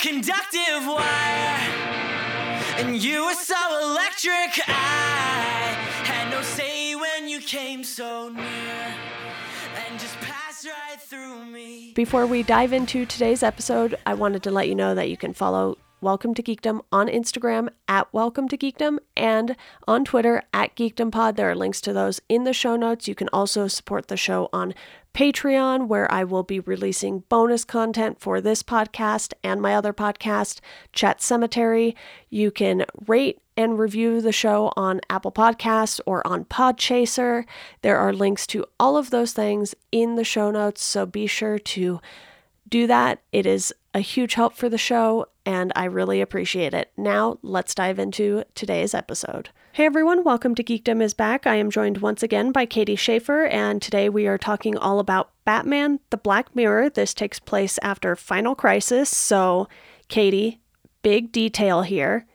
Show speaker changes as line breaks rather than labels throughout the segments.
conductive wire. And you were so electric, I had no say when you came so near. And just passed right through me.
Before we dive into today's episode, I wanted to let you know that you can follow Welcome to Geekdom on Instagram at Welcome to Geekdom and on Twitter at GeekdomPod. There are links to those in the show notes. You can also support the show on Patreon, where I will be releasing bonus content for this podcast and my other podcast, Chat Cemetery. You can rate and review the show on Apple Podcasts or on Podchaser. There are links to all of those things in the show notes, so be sure to do that. It is a huge help for the show, and I really appreciate it. Now, let's dive into today's episode. Hey everyone, welcome to Geekdom is Back. I am joined once again by Katie Schaefer, and today we are talking all about Batman the Black Mirror. This takes place after Final Crisis. So, Katie, big detail here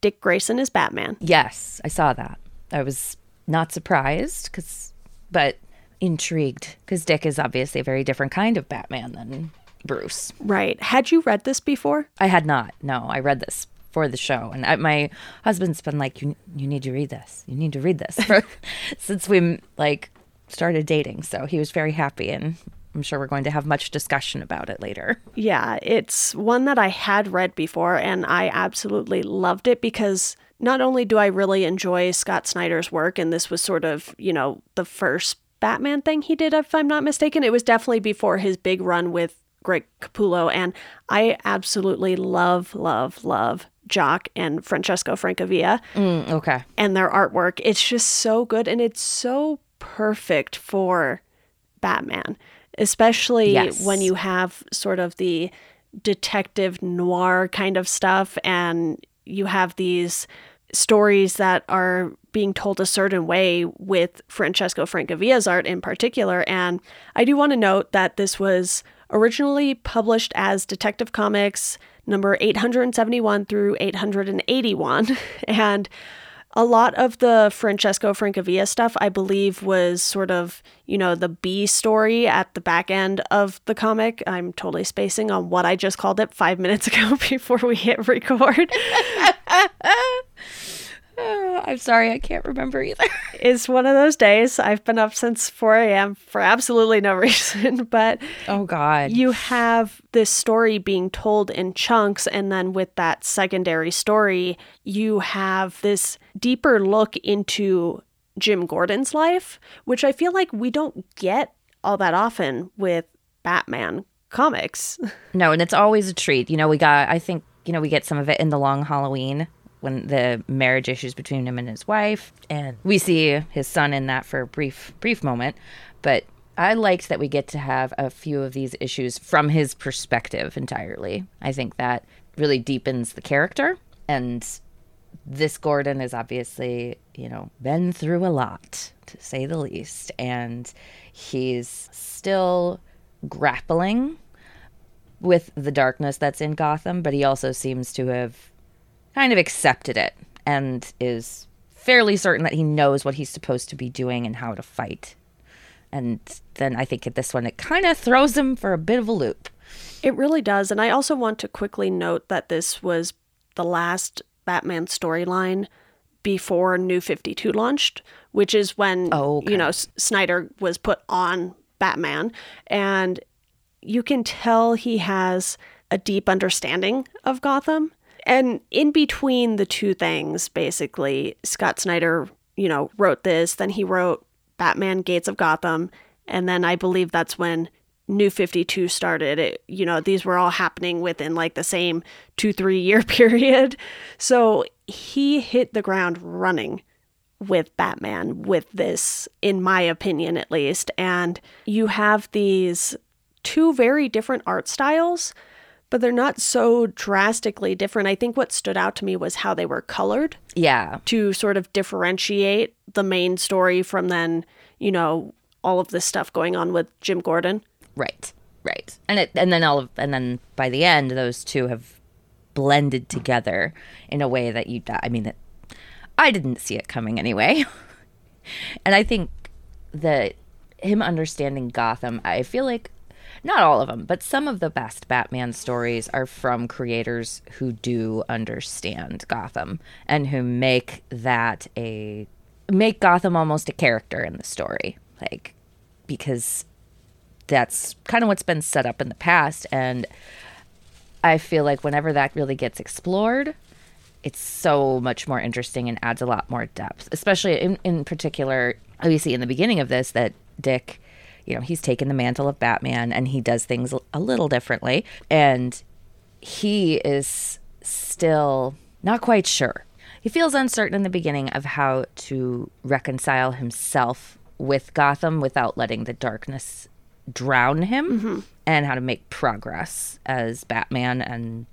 Dick Grayson is Batman.
Yes, I saw that. I was not surprised, cause, but intrigued, because Dick is obviously a very different kind of Batman than Bruce.
Right. Had you read this before?
I had not. No, I read this for the show, and I, my husband's been like, "You, you need to read this. You need to read this," for, since we like started dating. So he was very happy, and I'm sure we're going to have much discussion about it later.
Yeah, it's one that I had read before, and I absolutely loved it because not only do I really enjoy Scott Snyder's work, and this was sort of, you know, the first Batman thing he did, if I'm not mistaken. It was definitely before his big run with Greg Capullo, and I absolutely love, love, love Jock and Francesco Francavilla
Mm, okay.
and their artwork. It's just so good, and it's so perfect for Batman, especially
Yes.
when you have sort of the detective noir kind of stuff, and you have these stories that are being told a certain way with Francesco Francavilla's art in particular. And I do want to note that this was originally published as Detective Comics number 871 through 881. And a lot of the Francesco Francavilla stuff, I believe, was sort of, you know, the B story at the back end of the comic. I'm totally spacing on what I just called it five minutes ago before we hit record.
I'm sorry, I can't remember either.
it's one of those days. I've been up since 4 a.m. for absolutely no reason, but
oh God.
you have this story being told in chunks, and then with that secondary story, you have this deeper look into Jim Gordon's life, which I feel like we don't get all that often with Batman comics.
No, and it's always a treat. You know, we got, I think, you know, we get some of it in the long Halloween when the marriage issues between him and his wife. And we see his son in that for a brief, brief moment. But I liked that we get to have a few of these issues from his perspective entirely. I think that really deepens the character. And this Gordon is obviously, you know, been through a lot, to say the least. And he's still grappling with the darkness that's in Gotham, but he also seems to have kind of accepted it and is fairly certain that he knows what he's supposed to be doing and how to fight. And then I think at this one, it kind of throws him for a bit of a loop.
It really does. And I also want to quickly note that this was the last Batman storyline before New 52 launched, which is when,
Oh, okay.
you know, S- Snyder was put on Batman. And you can tell he has a deep understanding of Gotham. And in between the two things, basically, Scott Snyder, you know, wrote this, then he wrote Batman Gates of Gotham, and then I believe that's when New 52 started. It, you know, these were all happening within like the same 2-3 year period. So, he hit the ground running with Batman with this in my opinion at least. And you have these two very different art styles but they're not so drastically different. I think what stood out to me was how they were colored
Yeah.
to sort of differentiate the main story from then, you know, all of this stuff going on with Jim Gordon.
Right. Right. And it and then all of and then by the end those two have blended together in a way that you I mean that I didn't see it coming anyway. and I think that him understanding Gotham, I feel like not all of them, but some of the best Batman stories are from creators who do understand Gotham and who make that a make Gotham almost a character in the story. Like because that's kind of what's been set up in the past and I feel like whenever that really gets explored, it's so much more interesting and adds a lot more depth, especially in, in particular. See in the beginning of this that Dick, you know, he's taken the mantle of Batman and he does things a little differently. And he is still not quite sure. He feels uncertain in the beginning of how to reconcile himself with Gotham without letting the darkness drown him mm-hmm. and how to make progress as Batman and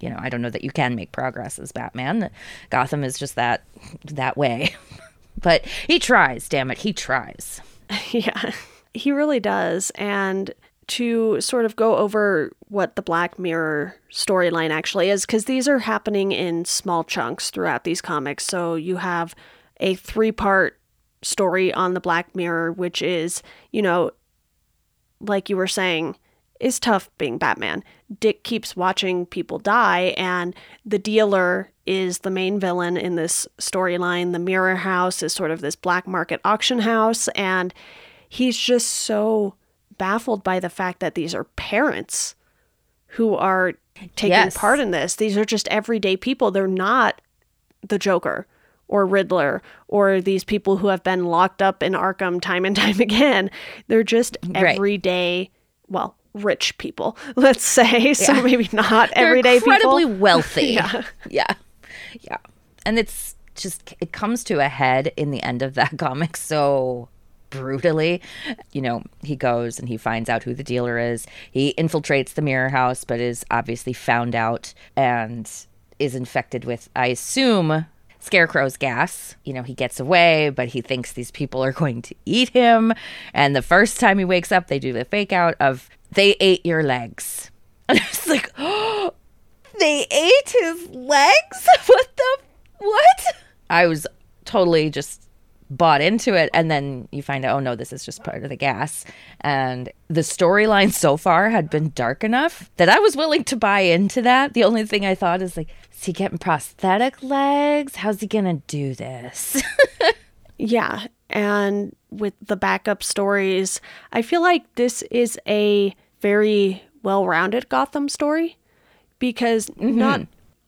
you know, I don't know that you can make progress as Batman. Gotham is just that that way. but he tries, damn it, he tries.
Yeah. He really does and to sort of go over what the Black Mirror storyline actually is cuz these are happening in small chunks throughout these comics. So you have a three-part story on the Black Mirror which is, you know, like you were saying, is tough being Batman. Dick keeps watching people die, and the dealer is the main villain in this storyline. The Mirror House is sort of this black market auction house, and he's just so baffled by the fact that these are parents who are taking yes. part in this. These are just everyday people. They're not the Joker or Riddler or these people who have been locked up in Arkham time and time again. They're just everyday, right. well, rich people, let's say. So maybe not everyday
incredibly
people.
wealthy. yeah. Yeah. Yeah. And it's just it comes to a head in the end of that comic so brutally. You know, he goes and he finds out who the dealer is. He infiltrates the mirror house, but is obviously found out and is infected with, I assume, Scarecrow's gas. You know, he gets away, but he thinks these people are going to eat him. And the first time he wakes up, they do the fake out of they ate your legs. And I was like, oh, they ate his legs? What the what? I was totally just bought into it and then you find out oh no this is just part of the gas. And the storyline so far had been dark enough that i was willing to buy into that. The only thing i thought is like is he getting prosthetic legs? How's he gonna do this?
Yeah and with the backup stories i feel like this is a very well-rounded gotham story because mm-hmm. not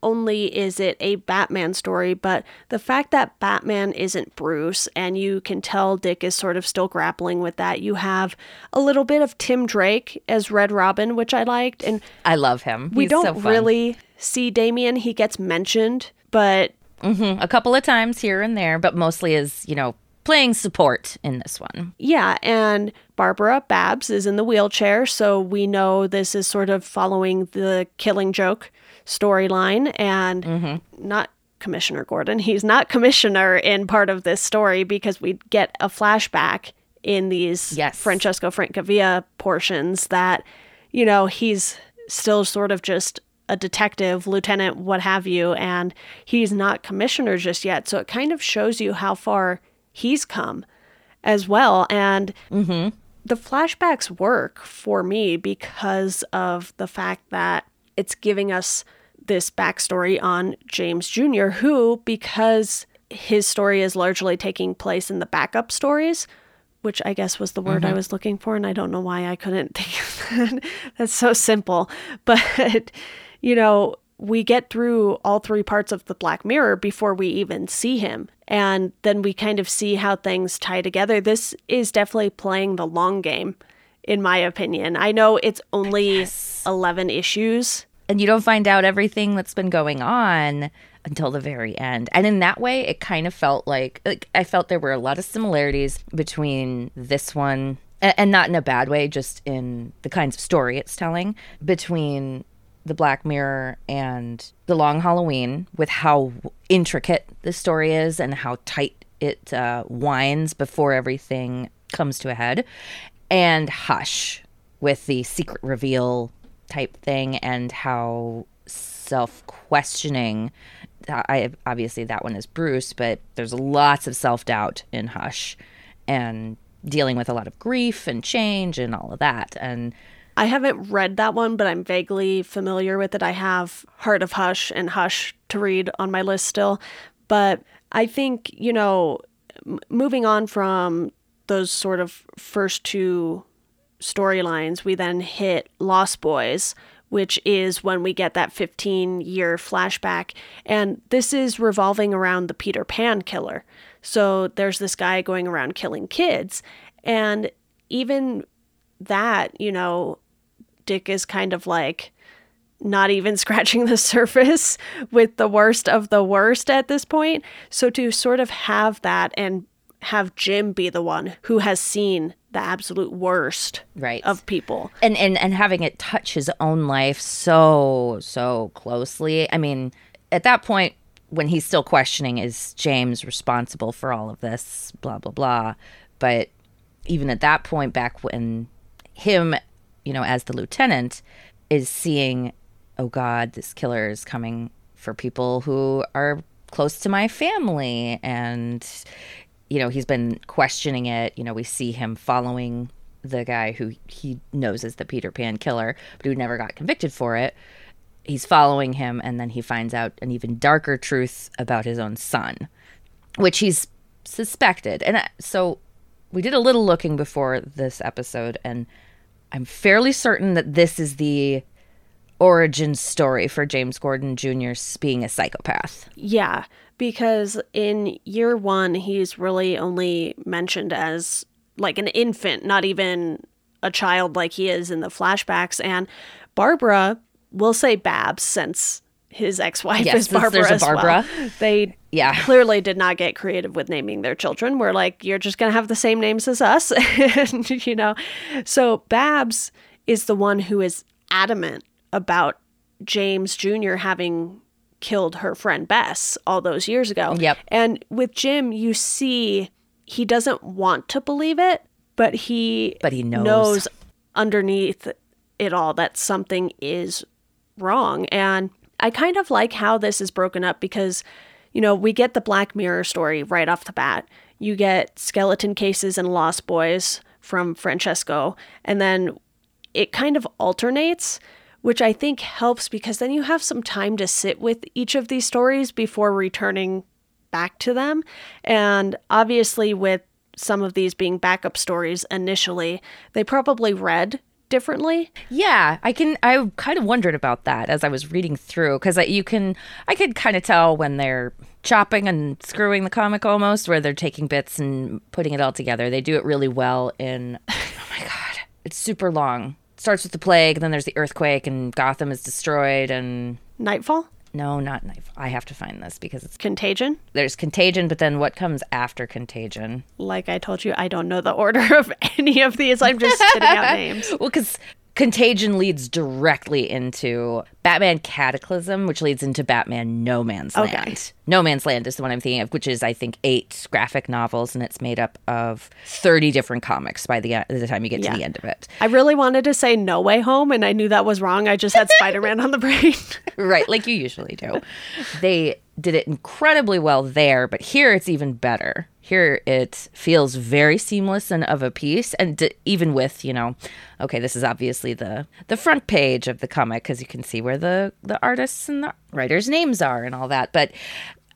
only is it a Batman story, but the fact that Batman isn't Bruce and you can tell Dick is sort of still grappling with that. You have a little bit of Tim Drake as Red Robin, which I liked. And
I love him.
We He's don't so really see Damian. He gets mentioned, but.
Mm-hmm. A couple of times here and there, but mostly as, you know, playing support in this one.
Yeah, and Barbara Babs is in the wheelchair, so we know this is sort of following the killing joke storyline and mm-hmm. not Commissioner Gordon. He's not commissioner in part of this story because we get a flashback in these yes. Francesco Francavilla portions that, you know, he's still sort of just a detective, lieutenant, what have you, and he's not commissioner just yet. So it kind of shows you how far he's come as well. And mm-hmm. the flashbacks work for me because of the fact that it's giving us this backstory on James Jr., who, because his story is largely taking place in the backup stories, which I guess was the word mm-hmm. I was looking for, and I don't know why I couldn't think of that. That's so simple. But, you know, we get through all three parts of the Black Mirror before we even see him. And then we kind of see how things tie together. This is definitely playing the long game, in my opinion. I know it's only yes. 11 issues,
and you don't find out everything that's been going on until the very end. And in that way, it kind of felt like, like I felt there were a lot of similarities between this one and not in a bad way, just in the kinds of story it's telling between the Black Mirror and the Long Halloween, with how intricate the story is and how tight it uh, winds before everything comes to a head, and Hush with the secret reveal type thing and how self questioning. I obviously that one is Bruce, but there's lots of self doubt in Hush, and dealing with a lot of grief and change and all of that. And
I haven't read that one, but I'm vaguely familiar with it. I have Heart of Hush and Hush to read on my list still. But I think, you know, m- moving on from those sort of first two storylines, we then hit Lost Boys, which is when we get that 15 year flashback. And this is revolving around the Peter Pan killer. So there's this guy going around killing kids. And even that, you know, Dick is kind of like not even scratching the surface with the worst of the worst at this point. So to sort of have that and have Jim be the one who has seen the absolute worst
Right.
of people.
and and and having it touch his own life so so closely i mean at that point when he's still questioning is james responsible for all of this blah blah blah but even at that point back when him you know as the lieutenant is seeing oh god this killer is coming for people who are close to my family and you know he's been questioning it. You know we see him following the guy who he knows is the peter pan killer but who never got convicted for it. He's following him and then he finds out an even darker truth about his own son which he's suspected. And uh, so we did a little looking before this episode and i'm fairly certain that this is the origin story for james gordon jr being a psychopath.
Yeah, because in year one, he's really only mentioned as like an infant, not even a child like he is in the flashbacks. And Barbara, will say Babs since his ex wife
Yes,
is Barbara.
there's a
as well. They
Yeah.
clearly did not get creative with naming their children. We're like, you're just going to have the same names as us. and, you know, so Babs is the one who is adamant about James Jr. having killed her friend Bess all those years ago.
Yep.
And with Jim, you see he doesn't want to believe it, but he
But he knows.
knows underneath it all that something is wrong. And I kind of like how this is broken up because, you know, we get the Black Mirror story right off the bat. You get skeleton cases and Lost Boys from Francesco, and then it kind of alternates, which I think helps because then you have some time to sit with each of these stories before returning back to them. And obviously, with some of these being backup stories initially, they probably read differently.
Yeah, I can. I kind of wondered about that as I was reading through because you can. I could kind of tell when they're chopping and screwing the comic almost, where they're taking bits and putting it all together. They do it really well. In oh my god, it's super long. Starts with the plague, and then there's the earthquake, and Gotham is destroyed. And
Nightfall,
no, not knife. I have to find this because it's
Contagion.
there's contagion, but then what comes after contagion?
Like I told you, I don't know the order of any of these. I'm just spitting out names.
Well, because Contagion leads directly into Batman Cataclysm, which leads into Batman No Man's
Okay.
Land. No Man's Land is the one I'm thinking of, which is, I think, eight graphic novels, and it's made up of 30 different comics by the, the time you get
Yeah.
to the end of it.
I really wanted to say No Way Home, and I knew that was wrong. I just had Spider Man on the brain.
right, like you usually do. They did it incredibly well there, but here it's even better. Here it feels very seamless and of a piece, and d- even with you know, okay, this is obviously the the front page of the comic because you can see where the the artists and the writers' names are and all that. But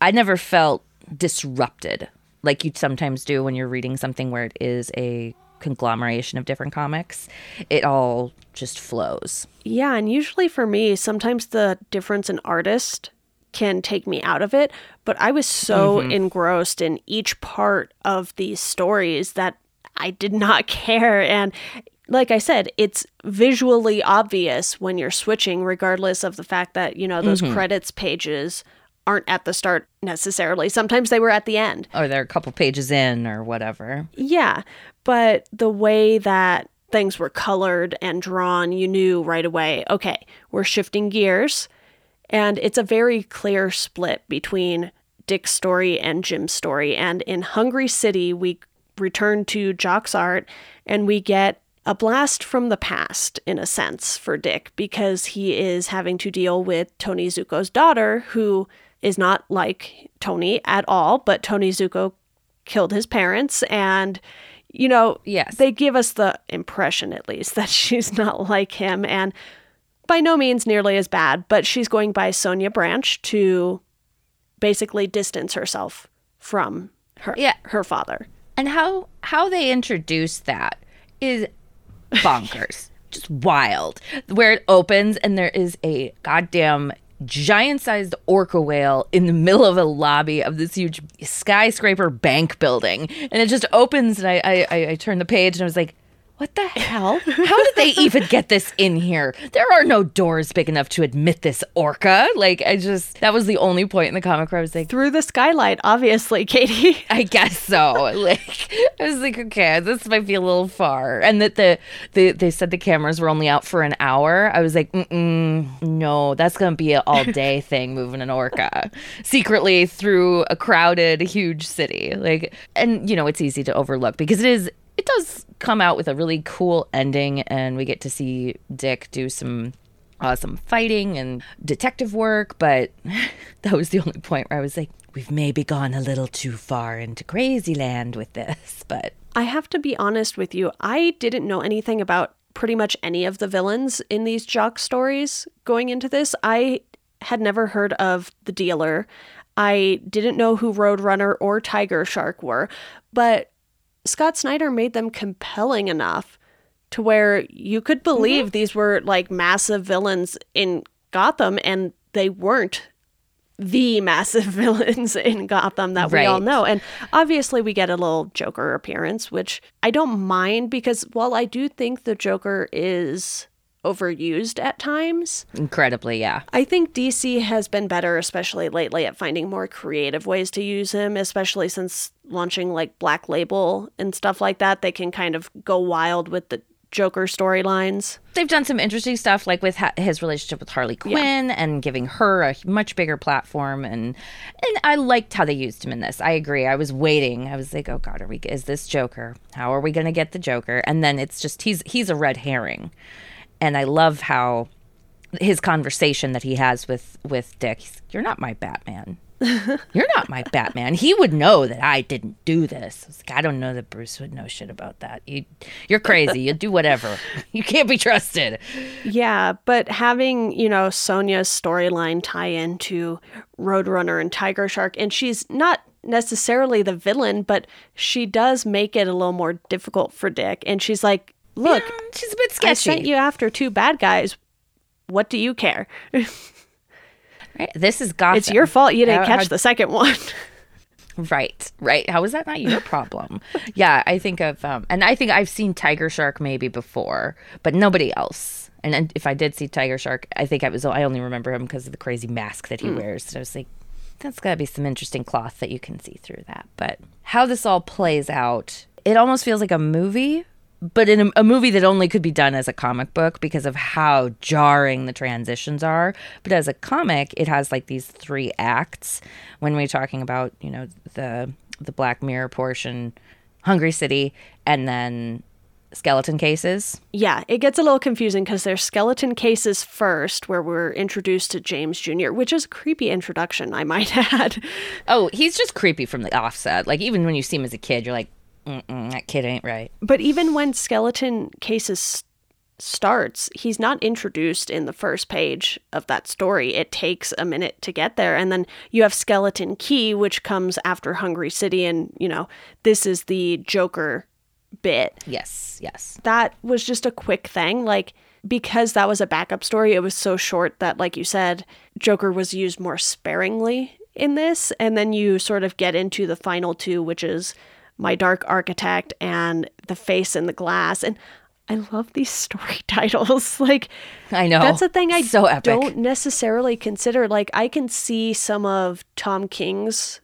I never felt disrupted like you sometimes do when you're reading something where it is a conglomeration of different comics. It all just flows.
Yeah, and usually for me, sometimes the difference in artist can take me out of it, but I was so mm-hmm. engrossed in each part of these stories that I did not care and like I said, it's visually obvious when you're switching regardless of the fact that, you know, those mm-hmm. credits pages aren't at the start necessarily. Sometimes they were at the end.
Or they're a couple pages in or whatever.
Yeah, but the way that things were colored and drawn, you knew right away, okay, we're shifting gears. And it's a very clear split between Dick's story and Jim's story. And in Hungry City, we return to Jock's art and we get a blast from the past, in a sense, for Dick, because he is having to deal with Tony Zucco's daughter, who is not like Tony at all, but Tony Zucco killed his parents and you know,
Yes.
they give us the impression at least that she's not like him and by no means nearly as bad, but she's going by Sonia Branch to basically distance herself from her
Yeah.
her father.
And how how they introduce that is bonkers. Just wild. Where it opens and there is a goddamn giant-sized orca whale in the middle of a lobby of this huge skyscraper bank building. And it just opens and I I, I, I turned the page and I was like, what the hell? How did they even get this in here? There are no doors big enough to admit this orca. Like, I just, that was the only point in the comic where I was like,
Through the skylight, obviously, Katie.
I guess so. Like I was like, okay, this might be a little far. And that the, the they said the cameras were only out for an hour. I was like, Mm-mm, no, that's gonna be an all day thing, moving an orca secretly through a crowded, huge city. Like, and you know, it's easy to overlook because it is. It does come out with a really cool ending, and we get to see Dick do some uh, some fighting and detective work, but that was the only point where I was like, we've maybe gone a little too far into crazy land with this, but
I have to be honest with you. I didn't know anything about pretty much any of the villains in these Jock stories going into this. I had never heard of the dealer. I didn't know who Roadrunner or Tiger Shark were, but Scott Snyder made them compelling enough to where you could believe mm-hmm. these were like massive villains in Gotham and they weren't the massive villains in Gotham that we all know. And obviously, we get a little Joker appearance, which I don't mind because while I do think the Joker is overused at times,
incredibly, yeah.
I think DC has been better, especially lately, at finding more creative ways to use him, especially since launching like Black Label and stuff like that. They can kind of go wild with the Joker storylines.
They've done some interesting stuff, like with ha- his relationship with Harley Quinn and giving her a much bigger platform, and and I liked how they used him in this. I agree. I was waiting. I was like, oh God, are we? Is this Joker? How are we going to get the Joker? And then it's just he's he's a red herring, and I love how his conversation that he has with with Dick. He's, You're not my Batman. You're not my Batman. He would know that I didn't do this. I, like, I don't know that Bruce would know shit about that. You, you're crazy. You do whatever. You can't be trusted.
Yeah, but having, you know, Sonia's storyline tie into Roadrunner and Tiger Shark, and she's not necessarily the villain, but she does make it a little more difficult for Dick. And she's like, look,
Yeah, she's a bit
I
sketchy.
sent you after two bad guys. What do you care?
Right? This is Gotham.
It's your fault you didn't
How-
catch
how-
the second one.
Right, right. How is that not your problem? yeah, I think of, um, and I think I've seen Tiger Shark maybe before, but nobody else. And, and if I did see Tiger Shark, I think I was I only remember him because of the crazy mask that he wears. And I was like, that's got to be some interesting cloth that you can see through that. But how this all plays out, it almost feels like a movie, but in a, a movie that only could be done as a comic book because of how jarring the transitions are. But as a comic, it has like these three acts. When we're talking about, you know, the the Black Mirror portion, Hungry City, and then skeleton cases.
yeah, it gets a little confusing because there's skeleton cases first, where we're introduced to James Jr., which is a creepy introduction, I might add.
Oh, he's just creepy from the offset. Like even when you see him as a kid, you're like, Mm-mm, that kid ain't right.
But even when Skeleton Cases starts, he's not introduced in the first page of that story. It takes a minute to get there. And then you have Skeleton Key, which comes after Hungry City. And, you know, this is the Joker bit.
Yes, yes.
That was just a quick thing. Like, because that was a backup story, it was so short that, like you said, Joker was used more sparingly in this. And then you sort of get into the final two, which is My Dark Architect and The Face in the Glass. And I love these story titles. Like,
I know.
that's a thing I
so epic.
don't necessarily consider. Like, I can see some of Tom King's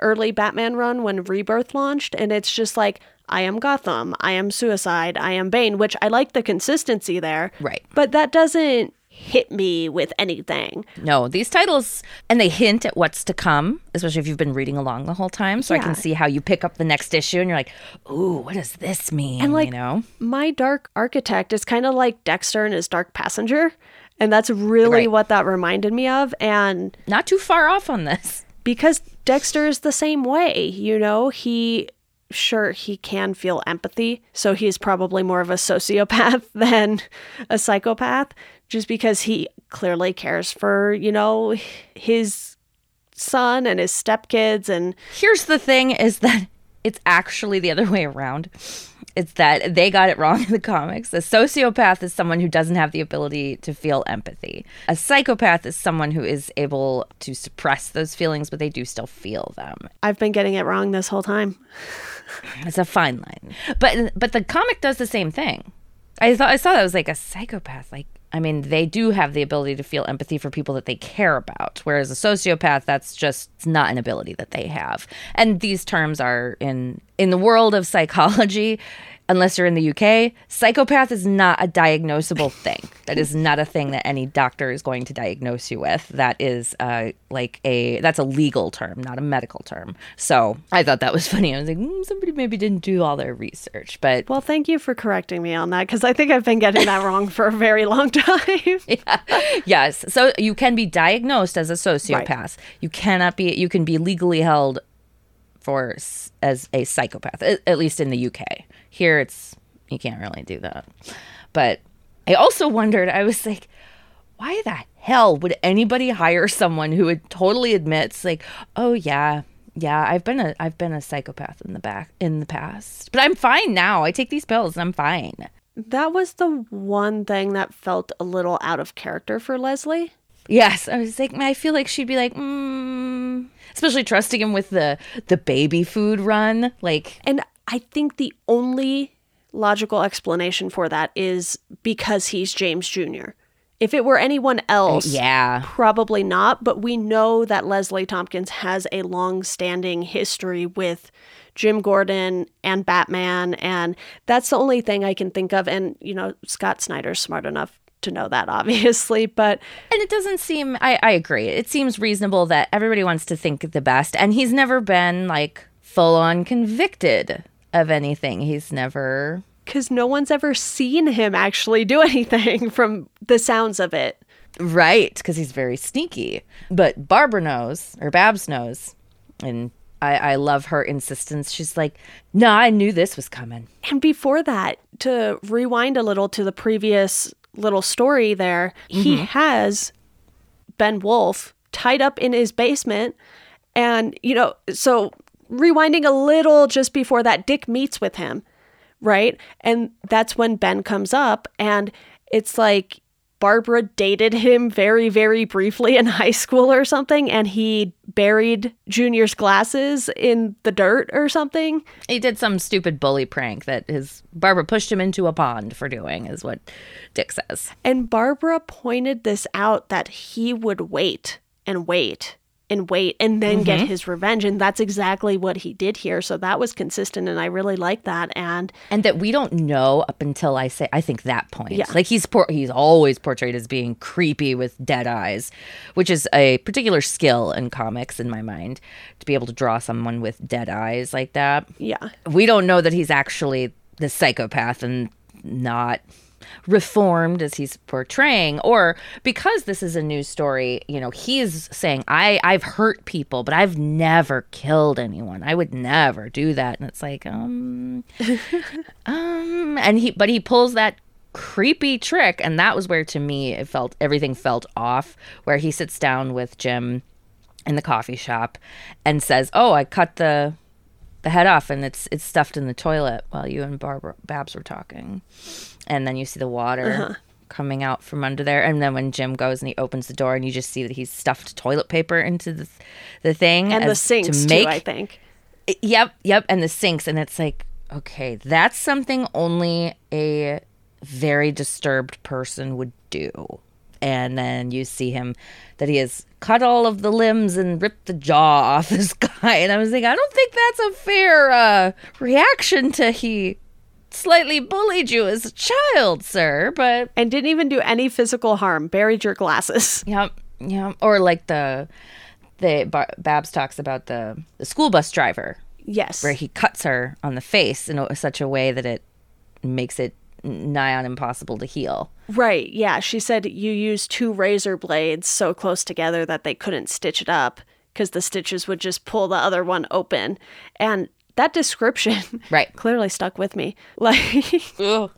early Batman run when Rebirth launched, and it's just like, I am Gotham, I am Suicide, I am Bane, which I like the consistency there.
Right.
But that doesn't hit me with anything.
No, these titles, and they hint at what's to come, especially if you've been reading along the whole time. So I can see how you pick up the next issue and you're like, ooh, what does this mean?
And like,
you know?
my Dark Architect is kind of like Dexter and his Dark Passenger. And that's really
Right.
what that reminded me of. And
Not too far off on this.
because Dexter is the same way, you know, he sure he can feel empathy, so he's probably more of a sociopath than a psychopath, just because he clearly cares for, you know, his son and his stepkids and
Here's the thing is that it's actually the other way around. It's that they got it wrong in the comics. A sociopath is someone who doesn't have the ability to feel empathy. A psychopath is someone who is able to suppress those feelings, but they do still feel them.
I've been getting it wrong this whole time.
It's a fine line. But but the comic does the same thing. I thought I saw that was like a psychopath. Like I mean, they do have the ability to feel empathy for people that they care about, whereas a sociopath that's just not an ability that they have. And these terms are in in the world of psychology unless you're in the UK, psychopath is not a diagnosable thing. That is not a thing that any doctor is going to diagnose you with. That is uh, like a that's a legal term, not a medical term. So I thought that was funny. I was like, mm, somebody maybe didn't do all their research, but
Well, thank you for correcting me on that because I think I've been getting that wrong for a very long time.
yes. So you can be diagnosed as a sociopath. You cannot be. You can be legally held for as a psychopath, at, least in the UK. Here, it's you can't really do that. But I also wondered. I was like, why the hell would anybody hire someone who would totally admits like, oh yeah. Yeah, I've been a I've been a psychopath in the back in the past. But I'm fine now. I take these pills and I'm fine.
that was the one thing that felt a little out of character for Leslie.
Yes, I was like, I feel like she'd be like, mm, especially trusting him with the the baby food run. Like,
And I think the only logical explanation for that is because he's James Jr. If it were anyone else,
yeah,
probably not, but we know that Leslie Tompkins has a long standing history with Jim Gordon and Batman, and that's the only thing I can think of. And, you know, Scott Snyder's smart enough to know that, obviously, but
and it doesn't seem. I I agree. It seems reasonable that everybody wants to think the best, and he's never been like full on convicted of anything. He's never.
because no one's ever seen him actually do anything from the sounds of it.
Right, because he's very sneaky. But Barbara knows, or Babs knows, and I, I love her insistence. She's like, "No, I knew this was coming."
And before that, to rewind a little to the previous little story there, he mm-hmm. has Ben Wolf tied up in his basement. And, you know, so rewinding a little just before that, Dick meets with him, right? And that's when Ben comes up. And it's like Barbara dated him very, very briefly in high school or something. And he buried Junior's glasses in the dirt or something.
He did some stupid bully prank that his Barbara pushed him into a pond for doing, is what Dick says.
And Barbara pointed this out that he would wait and wait and wait and then get mm-hmm. his revenge. And that's exactly what he did here. So that was consistent. And I really like that. And
And that we don't know up until I say I think that point.
Yeah.
Like he's por- he's always portrayed as being creepy with dead eyes, which is a particular skill in comics in my mind to be able to draw someone with dead eyes like that.
yeah,
we don't know that he's actually the psychopath and not reformed as he's portraying or because this is a news story you know he's saying i i've hurt people but i've never killed anyone. I would never do that. And it's like um um and he but he pulls that creepy trick and that was where to me it felt everything felt off where he sits down with jim in the coffee shop and says oh i cut the the head off and it's it's stuffed in the toilet while you and Barbara Babs were talking. And then you see the water
Uh-huh.
coming out from under there and then when Jim goes and he opens the door and you just see that he's stuffed toilet paper into the the thing
and the sinks
to
too,
make
I think.
Yep, yep, and the sinks, and it's like, okay, that's something only a very disturbed person would do. And then you see him that he has cut all of the limbs and ripped the jaw off this guy, and I was like, I don't think that's a fair uh, reaction to he slightly bullied you as a child, sir. But
And didn't even do any physical harm, buried your glasses.
Yep, yep. Or like the the Babs talks about the the school bus driver
Yes.
where he cuts her on the face in such a way that it makes it nigh on impossible to heal.
Right. Yeah. She said you used two razor blades so close together that they couldn't stitch it up because the stitches would just pull the other one open. And that description
Right.
clearly stuck with me. Like,
Ugh.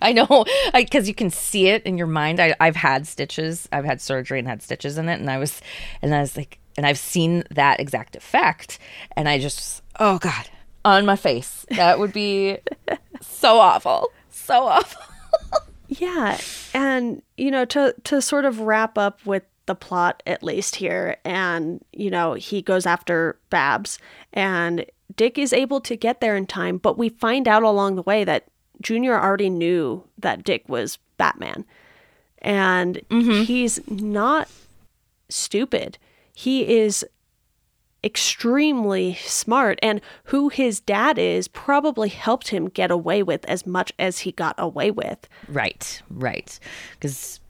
I know, because you can see it in your mind. I, I've had stitches. I've had surgery and had stitches in it, and I was, and I was like, and I've seen that exact effect, and I just, oh god, on my face. That would be so awful, so awful.
yeah, and you know, to to sort of wrap up with the plot at least here, and you know, he goes after Babs, and Dick is able to get there in time, but we find out along the way that Junior already knew that Dick was Batman, and mm-hmm. he's not stupid. He is extremely smart and who his dad is probably helped him get away with as much as he got away with.
Right, right, because.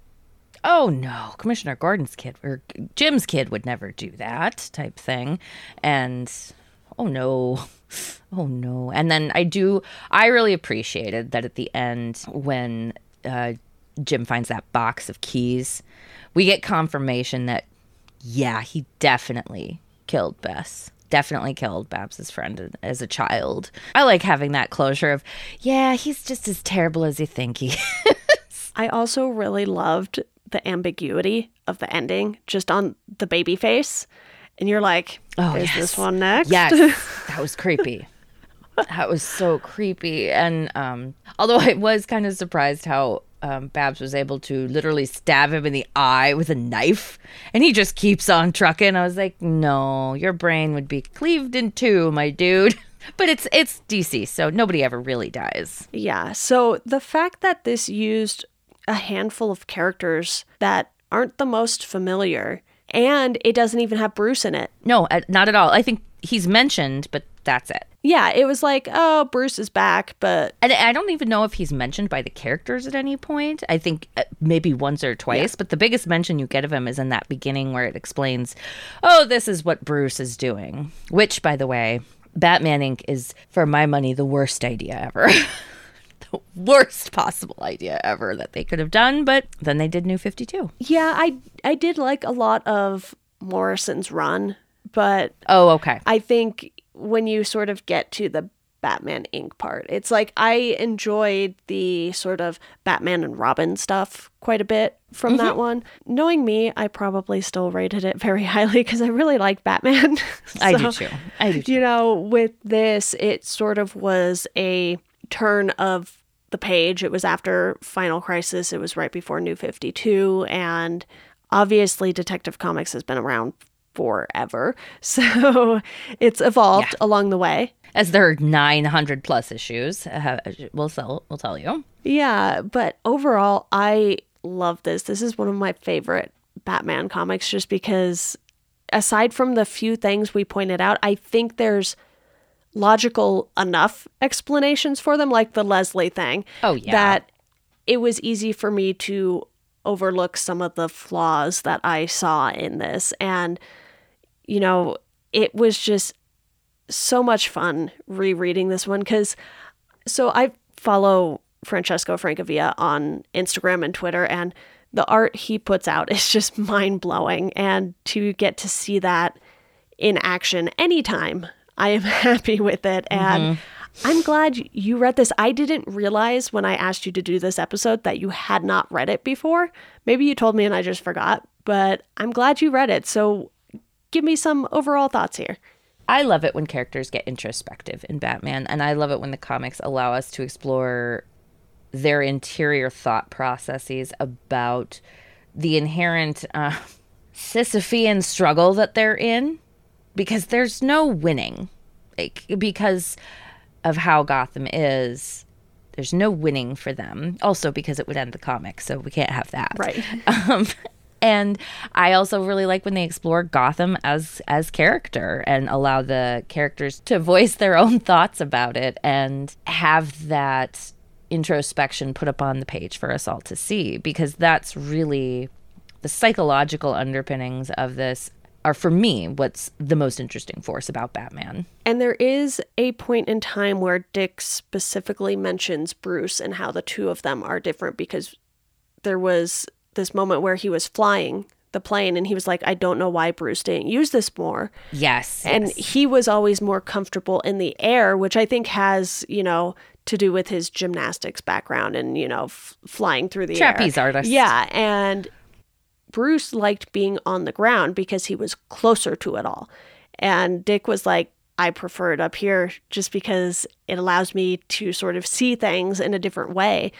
Oh no, Commissioner Gordon's kid or Jim's kid would never do that type thing. And oh no, oh no. And then I do, I really appreciated that at the end when uh, Jim finds that box of keys, we get confirmation that, yeah, he definitely killed Bess. Definitely killed Babs's friend as a child. I like having that closure of, yeah, he's just as terrible as you think he is.
I also really loved the ambiguity of the ending just on the baby face. And you're like,
Oh,
is
yes.
this one next?
Yes, that was creepy. that was so creepy. And um, although I was kind of surprised how um, Babs was able to literally stab him in the eye with a knife, and he just keeps on trucking. I was like, no, your brain would be cleaved in two, my dude. But it's it's DC, so nobody ever really dies.
Yeah. So the fact that this used a handful of characters that aren't the most familiar and it doesn't even have Bruce in it.
No, not at all. I think he's mentioned, but that's it.
Yeah, it was like, oh, Bruce is back, but
And I don't even know if he's mentioned by the characters at any point. I think uh, maybe once or twice, but the biggest mention you get of him is in that beginning where it explains, oh, this is what Bruce is doing. Which, by the way, Batman Inc. is, for my money, the worst idea ever. the worst possible idea ever that they could have done, but then they did New 52.
yeah, I I did like a lot of Morrison's run, but
Oh, okay.
I think when you sort of get to the Batman Inc. part, it's like I enjoyed the sort of Batman and Robin stuff quite a bit from that mm-hmm. one. Knowing me, I probably still rated it very highly because I really like Batman.
I do
So,
too. I do too.
You know, with this, it sort of was a turn of the page. It was after Final Crisis, it was right before New 52, and obviously, Detective Comics has been around forever. So it's evolved along the way.
As there are 900 plus issues, uh, we'll, sell, we'll tell you.
Yeah, but overall, I love this. This is one of my favorite Batman comics just because, aside from the few things we pointed out, I think there's logical enough explanations for them, like the Leslie thing.
Oh, yeah.
That it was easy for me to overlook some of the flaws that I saw in this. And, you know, it was just so much fun rereading this one because so I follow Francesco Francavilla on Instagram and Twitter, and the art he puts out is just mind blowing. And to get to see that in action anytime, I am happy with it. And mm-hmm. I'm glad you read this. I didn't realize when I asked you to do this episode that you had not read it before. Maybe you told me and I just forgot, but I'm glad you read it. So give me some overall thoughts here.
I love it when characters get introspective in Batman, and I love it when the comics allow us to explore their interior thought processes about the inherent uh, Sisyphean struggle that they're in, because there's no winning, like because of how Gotham is. There's no winning for them. Also, because it would end the comic, so we can't have that.
Right.
Um, and I also really like when they explore Gotham as as character and allow the characters to voice their own thoughts about it and have that introspection put up on the page for us all to see because that's really the psychological underpinnings of this are for me what's the most interesting force about Batman.
And there is a point in time where Dick specifically mentions Bruce and how the two of them are different because there was this moment where he was flying the plane and he was like, I don't know why Bruce didn't use this more.
Yes.
And
yes.
he was always more comfortable in the air, which I think has, you know, to do with his gymnastics background and, you know, f- flying through the
Trapeze
air.
artist.
Yeah. And Bruce liked being on the ground because he was closer to it all. And Dick was like, I prefer it up here just because it allows me to sort of see things in a different way.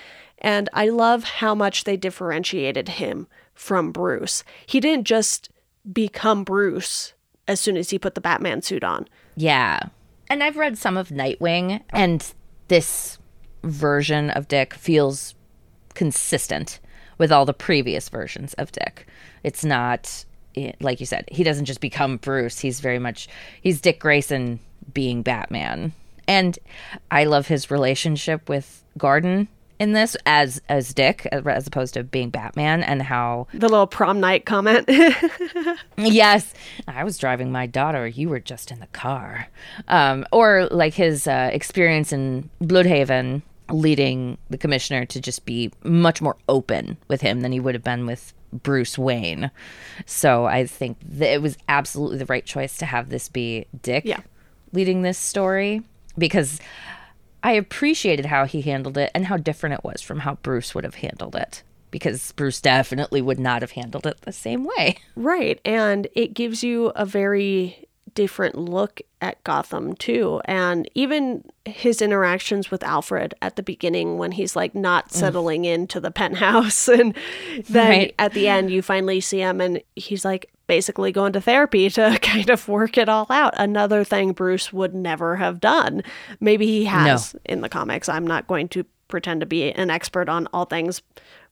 And I love how much they differentiated him from Bruce. He didn't just become Bruce as soon as he put the Batman suit on.
Yeah. And I've read some of Nightwing, and this version of Dick feels consistent with all the previous versions of Dick. It's not, like you said, he doesn't just become Bruce. He's very much, he's Dick Grayson being Batman. And I love his relationship with Gordon in this as as Dick as opposed to being Batman and how
The little prom night comment.
Yes, I was driving my daughter. You were just in the car. Um, or like his uh, experience in Blüdhaven, leading the commissioner to just be much more open with him than he would have been with Bruce Wayne. So I think that it was absolutely the right choice to have this be Dick
Yeah.
leading this story because I appreciated how he handled it and how different it was from how Bruce would have handled it. Because Bruce definitely would not have handled it the same way.
Right. And it gives you a very different look at Gotham, too. And even his interactions with Alfred at the beginning when he's like not settling into the penthouse. And then
Right.
at the end, you finally see him and he's like basically going to therapy to kind of work it all out. Another thing Bruce would never have done. Maybe he has in the comics. I'm not going to pretend to be an expert on all things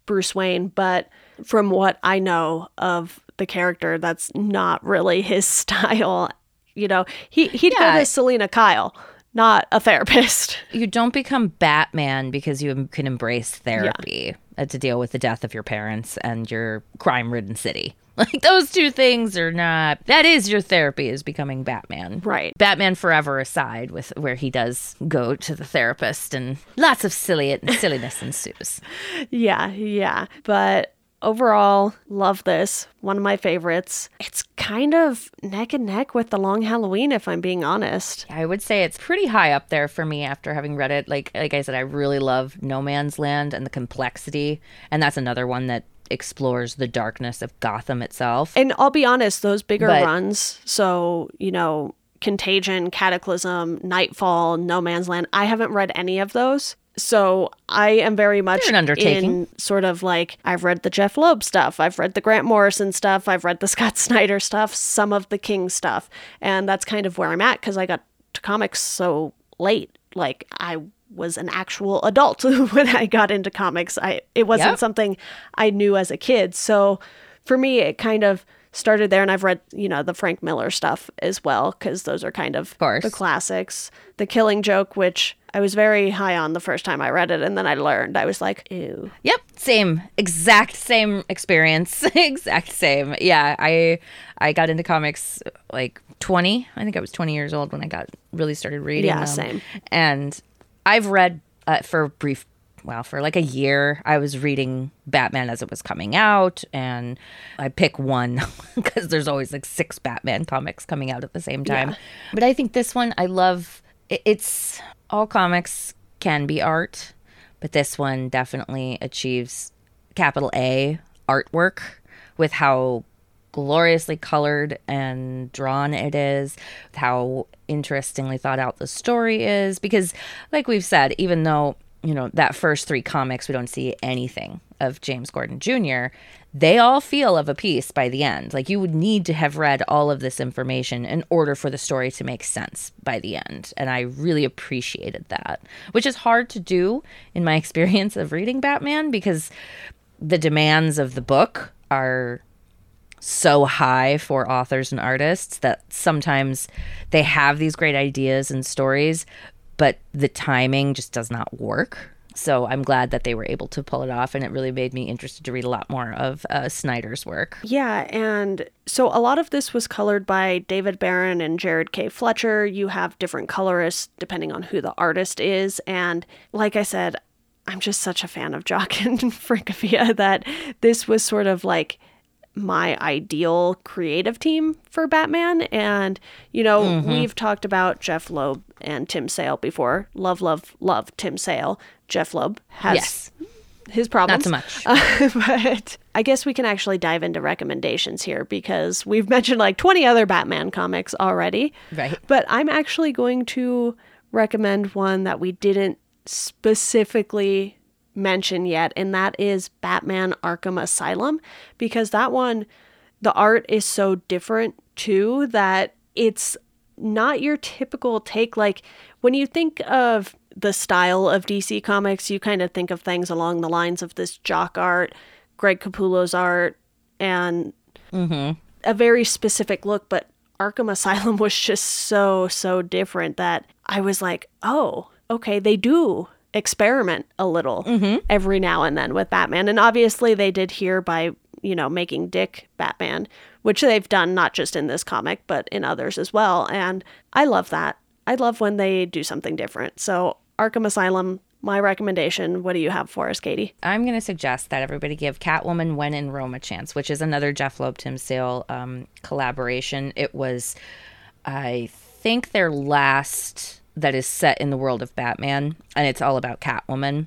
Bruce Wayne, but from what I know of the character, that's not really his style. You know, he he'd
Yeah.
go to Selina Kyle, not a therapist.
you don't become Batman because you can embrace therapy uh, to deal with the death of your parents and your crime ridden city. Like those two things are not that is your therapy is becoming Batman.
Right.
Batman Forever aside with where he does go to the therapist and lots of silly silliness ensues.
Yeah, yeah. But overall, love this. One of my favorites. It's kind of neck and neck with The Long Halloween, if I'm being honest.
I would say it's pretty high up there for me after having read it. Like like I said, I really love No Man's Land and the complexity, and that's another one that explores the darkness of Gotham itself.
And I'll be honest, those bigger
But-
runs, so, you know, Contagion, Cataclysm, Nightfall, No Man's Land, I haven't read any of those. So I am very much
an undertaking.
in sort of like I've read the Jeph Loeb stuff, I've read the Grant Morrison stuff, I've read the Scott Snyder stuff, some of the King stuff, and that's kind of where I'm at because I got to comics so late. Like I was an actual adult when I got into comics. I it wasn't
Yep.
something I knew as a kid. So for me, it kind of started there, and I've read you know the Frank Miller stuff as well because those are kind of,
course.
the classics. The Killing Joke, which I was very high on the first time I read it, and then I learned I was like, ew.
Yep, same, exact same experience, exact same. Yeah, I I got into comics like 20. I think I was 20 years old when I got really started reading
Yeah,
them.
same.
And I've read uh, for a brief well, for like a year, I was reading Batman as it was coming out, and I pick one because there's always like six Batman comics coming out at the same time.
Yeah.
But I think this one, I love. it- It's all comics can be art, but this one definitely achieves capital A artwork with how gloriously colored and drawn it is, how interestingly thought out the story is. Because, like we've said, even though, you know, that first three comics, we don't see anything of James Gordon Jr., they all feel of a piece by the end. Like you would need to have read all of this information in order for the story to make sense by the end. And I really appreciated that, which is hard to do in my experience of reading Batman because the demands of the book are so high for authors and artists that sometimes they have these great ideas and stories, but the timing just does not work. So I'm glad that they were able to pull it off, and it really made me interested to read a lot more of uh, Snyder's work.
Yeah, and so a lot of this was colored by David Baron and Jared K. Fletcher. You have different colorists depending on who the artist is. And like I said, I'm just such a fan of Jock and Francavilla that this was sort of like my ideal creative team for Batman. And, you know, mm-hmm. we've talked about Jeph Loeb and Tim Sale before. Love, love, love Tim Sale. Jeph Loeb has
Yes.
his problems.
Not so much.
but I guess we can actually dive into recommendations here because we've mentioned like 20 other Batman comics already.
Right.
But I'm actually going to recommend one that we didn't specifically mention yet, and that is Batman Arkham Asylum because that one, the art is so different too that it's not your typical take. Like when you think of the style of DC Comics, you kind of think of things along the lines of this jock art, Greg Capullo's art, and mm-hmm. a very specific look. But Arkham Asylum was just so, so different that I was like, oh, okay, they do experiment a little every now and then with Batman. And obviously they did here by, you know, making Dick Batman, which they've done not just in this comic, but in others as well. And I love that. I love when they do something different. So Arkham Asylum, my recommendation. What do you have for us, Katie?
I'm going to suggest that everybody give Catwoman When in Rome a chance, which is another Jeph Loeb Tim Sale um, collaboration. It was, I think, their last that is set in the world of Batman, and it's all about Catwoman.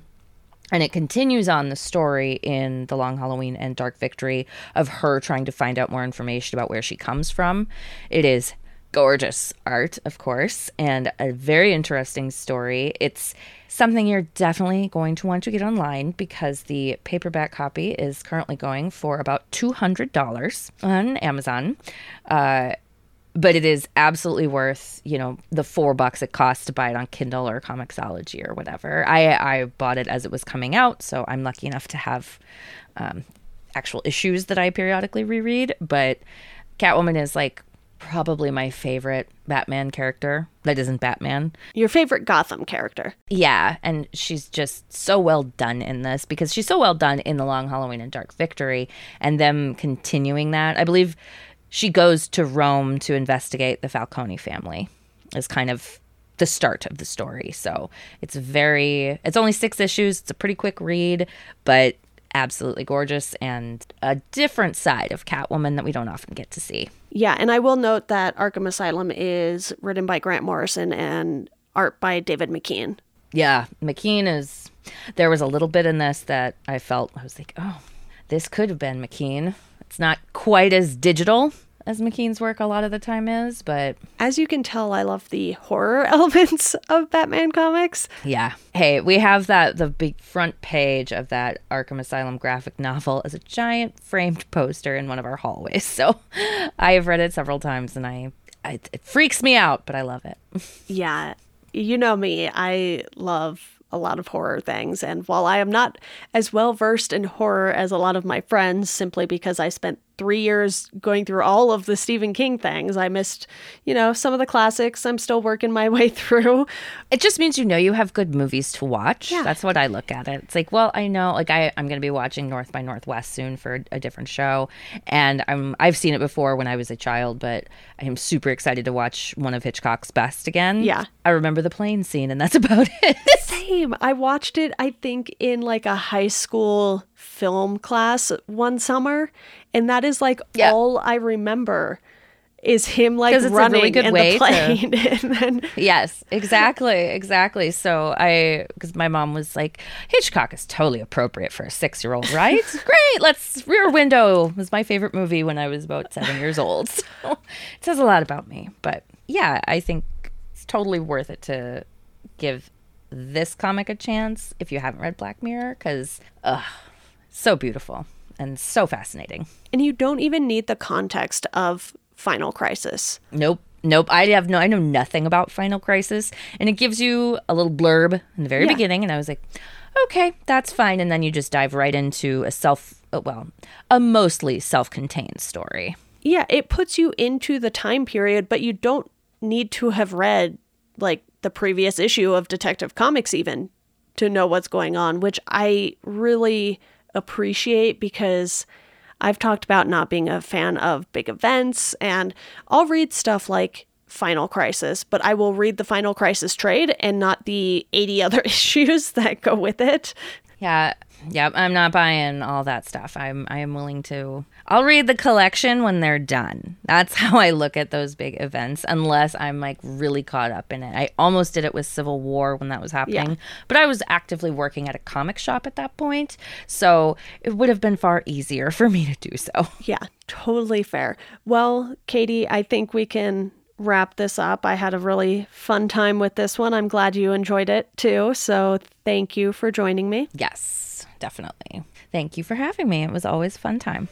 And it continues on the story in The Long Halloween and Dark Victory of her trying to find out more information about where she comes from. It is gorgeous art, of course, and a very interesting story. It's something you're definitely going to want to get online because the paperback copy is currently going for about $200 on Amazon. Uh, but it is absolutely worth you know the four bucks it costs to buy it on kindle or comixology or whatever i i bought it as it was coming out so i'm lucky enough to have um, actual issues that i periodically reread but catwoman is like probably my favorite batman character that isn't batman
Your favorite Gotham character?
yeah, and she's just so well done in this because she's so well done in The Long Halloween and Dark Victory, and them continuing that. I believe she goes to Rome to investigate the Falcone family, is kind of the start of the story. So it's very, it's only six issues. It's a pretty quick read, but absolutely gorgeous and a different side of Catwoman that we don't often get to see.
Yeah, and I will note that Arkham Asylum is written by Grant Morrison and art by David McKean.
Yeah, McKean is. There was a little bit in this that I felt I was like, oh, this could have been McKean. It's not quite as digital as McKean's work a lot of the time is, but
As you can tell, I love the horror elements of Batman comics.
yeah. Hey, we have that the big front page of that Arkham Asylum graphic novel as a giant framed poster in one of our hallways. So I have read it several times, and I, I it freaks me out, but I love it.
Yeah, you know me, I love a lot of horror things. And while I am not as well versed in horror as a lot of my friends, simply because I spent three years going through all of the Stephen King things, I missed, you know, some of the classics I'm still working my way through.
It just means you know you have good movies to watch.
Yeah.
That's what I look at it. It's like, well, I know, like I, I'm going to be watching North by Northwest soon for a, a different show, and I'm I've seen it before when I was a child, but I am super excited to watch one of Hitchcock's best again.
Yeah.
I remember the plane scene, and that's about it.
Same. I watched it, I think, in like a high school film class one summer. And that is like
Yeah.
all I remember is him like
it's a
running
really good
in
way
the
to-
plane. and then
yes, exactly, exactly. So I, because my mom was like, Hitchcock is totally appropriate for a six year old, right? Great, let's. Rear Window was my favorite movie when I was about seven years old. So it says a lot about me. But yeah, I think it's totally worth it to give this comic a chance if you haven't read Black Mirror, because, ugh, so beautiful and so fascinating.
and you don't even need the context of Final Crisis.
Nope. Nope. I have no I know nothing about Final Crisis. And it gives you a little blurb in the very
Yeah.
beginning and I was like, okay, that's fine. And then you just dive right into a self uh, well, a mostly self-contained story.
Yeah, it puts you into the time period, but you don't need to have read like the previous issue of Detective Comics even to know what's going on, which I really appreciate because I've talked about not being a fan of big events and I'll read stuff like Final Crisis, but I will read the Final Crisis trade and not the 80 other issues that go with it.
Yeah, Yep, I'm not buying all that stuff. I'm I am willing to I'll read the collection when they're done. That's how I look at those big events unless I'm like really caught up in it. I almost did it with Civil War when that was happening,
Yeah.
but I was actively working at a comic shop at that point, so it would have been far easier for me to do so.
Yeah, totally fair. Well, Katie, I think we can wrap this up. I had a really fun time with this one. I'm glad you enjoyed it too. So thank you for joining me.
Yes, definitely. Thank you for having me. It was always fun time.